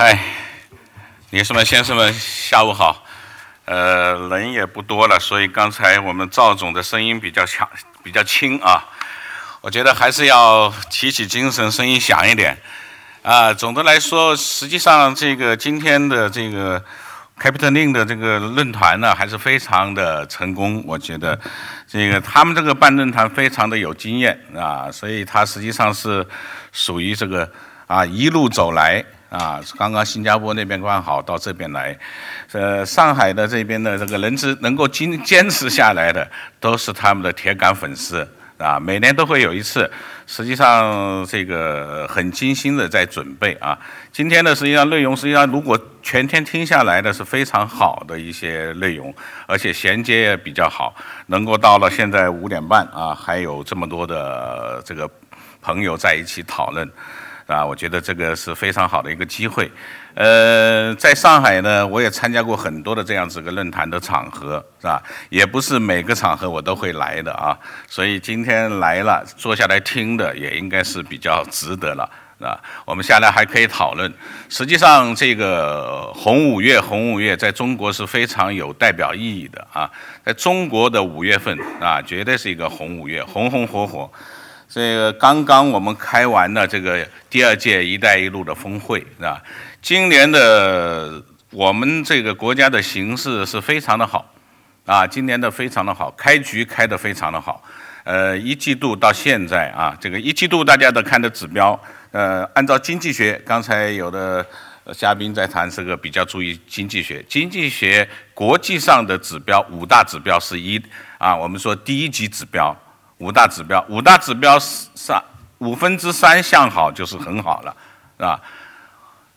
嗨，女士们、先生们，下午好。呃，人也不多了，所以刚才我们赵总的声音比较强、比较轻啊。我觉得还是要提起精神，声音响一点。啊，总的来说，实际上这个今天的这个 Capital Link 的这个论坛呢，还是非常的成功。我觉得这个他们这个办论坛非常的有经验啊，所以它实际上是属于这个啊一路走来。啊，刚刚新加坡那边关好，到这边来，呃，上海的这边的这个人持能够坚坚持下来的，都是他们的铁杆粉丝啊。每年都会有一次，实际上这个很精心的在准备啊。今天呢，实际上内容实际上如果全天听下来的是非常好的一些内容，而且衔接也比较好，能够到了现在五点半啊，还有这么多的这个朋友在一起讨论。啊，我觉得这个是非常好的一个机会。呃，在上海呢，我也参加过很多的这样子个论坛的场合，是吧？也不是每个场合我都会来的啊。所以今天来了，坐下来听的也应该是比较值得了，啊。我们下来还可以讨论。实际上，这个红五月，红五月在中国是非常有代表意义的啊。在中国的五月份啊，绝对是一个红五月，红红火火。这个刚刚我们开完了这个第二届“一带一路”的峰会，是吧？今年的我们这个国家的形势是非常的好，啊，今年的非常的好，开局开得非常的好。呃，一季度到现在啊，这个一季度大家都看的指标，呃，按照经济学，刚才有的嘉宾在谈这个比较注意经济学，经济学国际上的指标五大指标是一啊，我们说第一级指标。五大指标，五大指标三五分之三向好就是很好了，是吧？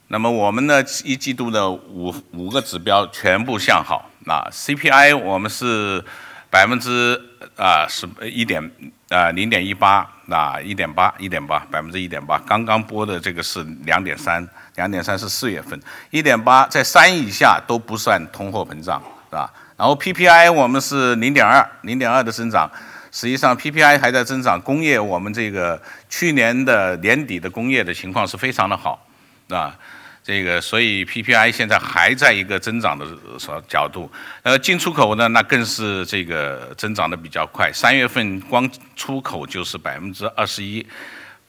那么我们呢一季度的五五个指标全部向好，那，CPI 我们是百分之啊十一点啊零点一八，那一点八一点八百分之一点八，刚刚播的这个是两点三，两点三是四月份，一点八在三以下都不算通货膨胀，是吧？然后 PPI 我们是零点二，零点二的增长。实际上，PPI 还在增长，工业我们这个去年的年底的工业的情况是非常的好，啊，这个所以 PPI 现在还在一个增长的所角度。呃，进出口呢，那更是这个增长的比较快，三月份光出口就是百分之二十一，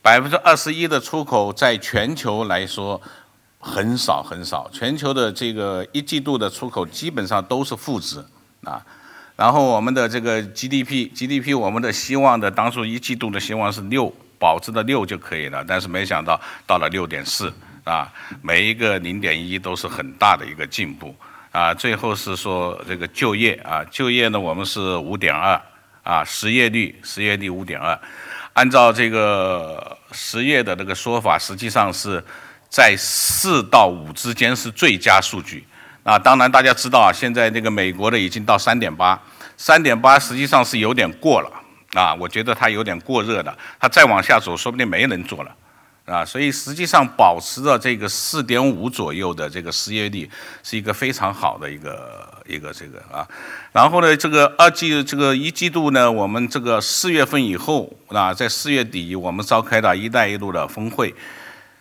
百分之二十一的出口在全球来说很少很少，全球的这个一季度的出口基本上都是负值啊。然后我们的这个 GDP，GDP 我们的希望的当初一季度的希望是六，保持的六就可以了，但是没想到到了六点四啊，每一个零点一都是很大的一个进步啊。最后是说这个就业啊，就业呢我们是五点二啊，失业率失业率五点二，按照这个失业的那个说法，实际上是在四到五之间是最佳数据。啊，当然大家知道啊，现在那个美国的已经到三点八，三点八实际上是有点过了啊，我觉得它有点过热的，它再往下走，说不定没人做了啊，所以实际上保持着这个四点五左右的这个失业率是一个非常好的一个一个这个啊，然后呢，这个二季这个一季度呢，我们这个四月份以后啊，在四月底我们召开了一带一路的峰会，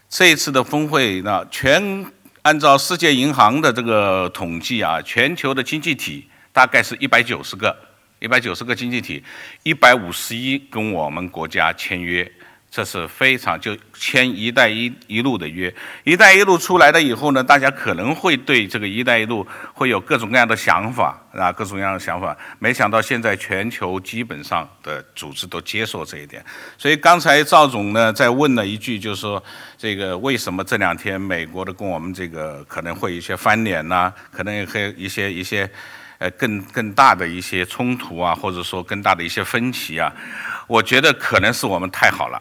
这一次的峰会呢全。按照世界银行的这个统计啊，全球的经济体大概是一百九十个，一百九十个经济体，一百五十一跟我们国家签约。这是非常就签“一带一一路”的约，“一带一路”出来了以后呢，大家可能会对这个“一带一路”会有各种各样的想法啊，各种各样的想法。没想到现在全球基本上的组织都接受这一点。所以刚才赵总呢在问了一句，就是说这个为什么这两天美国的跟我们这个可能会有一些翻脸呐，可能会一些一些呃更更大的一些冲突啊，或者说更大的一些分歧啊？我觉得可能是我们太好了。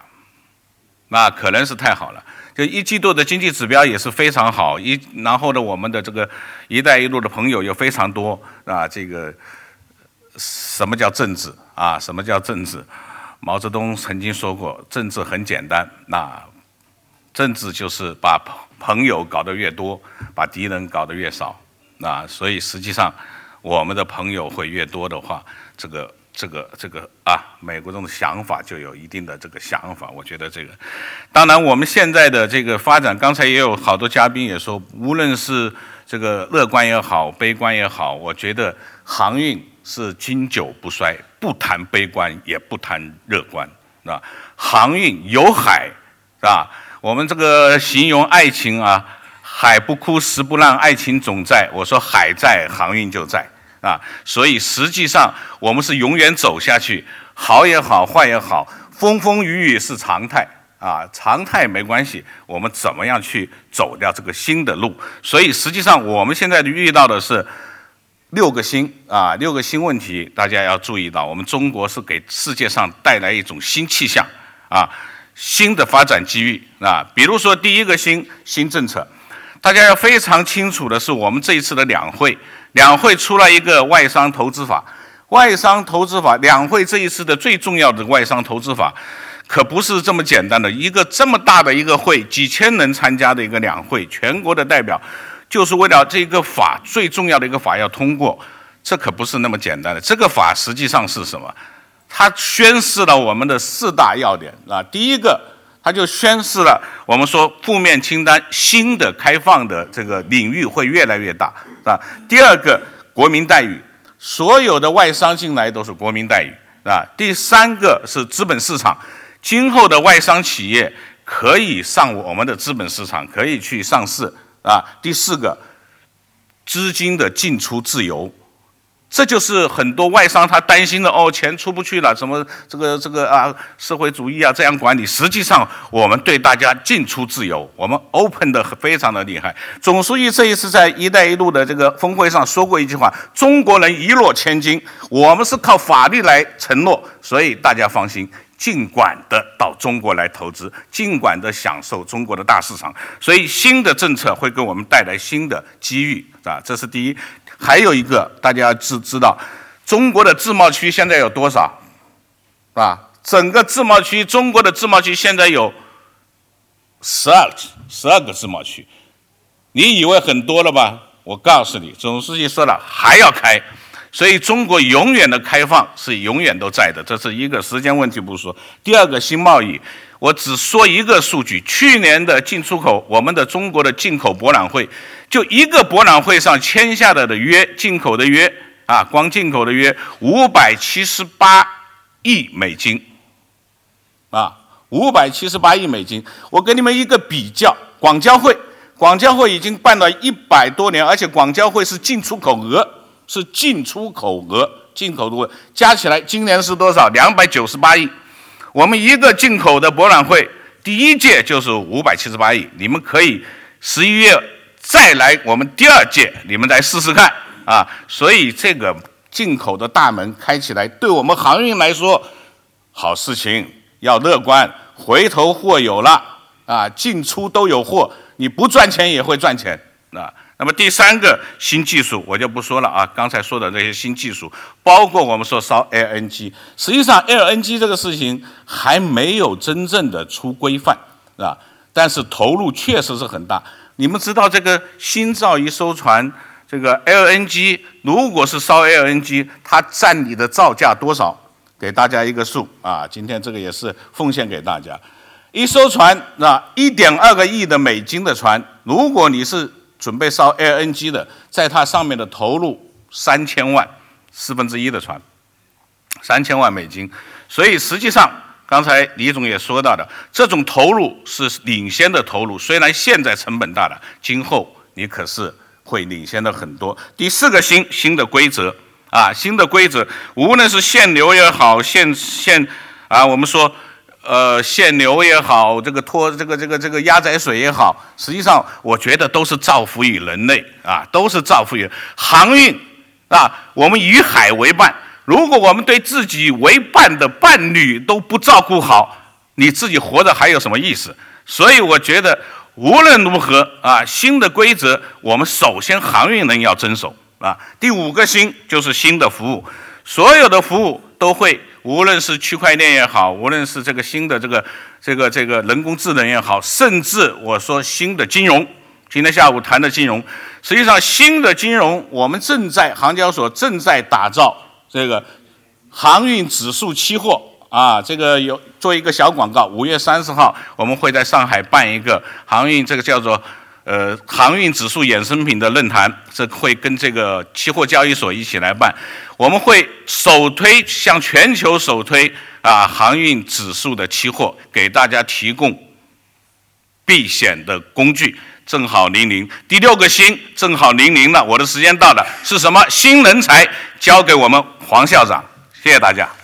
那可能是太好了，就一季度的经济指标也是非常好，一然后呢，我们的这个“一带一路”的朋友又非常多啊。这个什么叫政治啊？什么叫政治？毛泽东曾经说过，政治很简单，那政治就是把朋友搞得越多，把敌人搞得越少。那所以实际上，我们的朋友会越多的话，这个这个这个啊，美国人的想法就有一定的这个想法。我觉得这个，当然我们现在的这个发展，刚才也有好多嘉宾也说，无论是这个乐观也好，悲观也好，我觉得航运是经久不衰，不谈悲观，也不谈乐观，啊，航运有海，是吧？我们这个形容爱情啊，海不枯，石不烂，爱情总在。我说海在，航运就在。啊，所以实际上我们是永远走下去，好也好，坏也好，风风雨雨是常态啊，常态没关系。我们怎么样去走掉这个新的路？所以实际上我们现在遇到的是六个新啊，六个新问题，大家要注意到，我们中国是给世界上带来一种新气象啊，新的发展机遇啊。比如说第一个新新政策，大家要非常清楚的是，我们这一次的两会。两会出了一个外商投资法，外商投资法，两会这一次的最重要的外商投资法，可不是这么简单的。一个这么大的一个会，几千人参加的一个两会，全国的代表，就是为了这个法最重要的一个法要通过，这可不是那么简单的。这个法实际上是什么？它宣示了我们的四大要点啊，第一个。他就宣示了，我们说负面清单新的开放的这个领域会越来越大，是吧？第二个，国民待遇，所有的外商进来都是国民待遇，是吧？第三个是资本市场，今后的外商企业可以上我们的资本市场，可以去上市，啊。第四个，资金的进出自由。这就是很多外商他担心的哦，钱出不去了，什么这个这个啊，社会主义啊这样管理。实际上，我们对大家进出自由，我们 open 的非常的厉害。总书记这一次在“一带一路”的这个峰会上说过一句话：“中国人一诺千金，我们是靠法律来承诺，所以大家放心，尽管的到中国来投资，尽管的享受中国的大市场。所以新的政策会给我们带来新的机遇，啊，这是第一。”还有一个，大家知知道，中国的自贸区现在有多少？啊，整个自贸区，中国的自贸区现在有十二十二个自贸区。你以为很多了吧？我告诉你，总书记说了，还要开。所以，中国永远的开放是永远都在的，这是一个时间问题，不说。第二个，新贸易，我只说一个数据：去年的进出口，我们的中国的进口博览会。就一个博览会上签下的的约，进口的约啊，光进口的约五百七十八亿美金，啊，五百七十八亿美金。我给你们一个比较，广交会，广交会已经办了一百多年，而且广交会是进出口额，是进出口额，进口额加起来今年是多少？两百九十八亿。我们一个进口的博览会，第一届就是五百七十八亿，你们可以十一月。再来，我们第二届，你们再试试看啊！所以这个进口的大门开起来，对我们航运来说，好事情要乐观，回头货有了啊，进出都有货，你不赚钱也会赚钱啊。那么第三个新技术我就不说了啊，刚才说的这些新技术，包括我们说烧 LNG，实际上 LNG 这个事情还没有真正的出规范，啊？但是投入确实是很大。你们知道这个新造一艘船，这个 LNG 如果是烧 LNG，它占你的造价多少？给大家一个数啊！今天这个也是奉献给大家，一艘船啊，一点二个亿的美金的船，如果你是准备烧 LNG 的，在它上面的投入三千万，四分之一的船，三千万美金，所以实际上。刚才李总也说到的，这种投入是领先的投入，虽然现在成本大了，今后你可是会领先的很多。第四个新新的规则啊，新的规则，无论是限流也好，限限啊，我们说呃限流也好，这个拖这个这个这个压载水也好，实际上我觉得都是造福于人类啊，都是造福于航运啊，我们以海为伴。如果我们对自己为伴的伴侣都不照顾好，你自己活着还有什么意思？所以我觉得无论如何啊，新的规则我们首先航运人要遵守啊。第五个新就是新的服务，所有的服务都会，无论是区块链也好，无论是这个新的这个这个这个人工智能也好，甚至我说新的金融，今天下午谈的金融，实际上新的金融我们正在杭交所正在打造。这个航运指数期货啊，这个有做一个小广告。五月三十号，我们会在上海办一个航运这个叫做呃航运指数衍生品的论坛，这会跟这个期货交易所一起来办。我们会首推向全球首推啊航运指数的期货，给大家提供避险的工具。正好零零，第六个星正好零零了。我的时间到了，是什么？新人才交给我们黄校长。谢谢大家。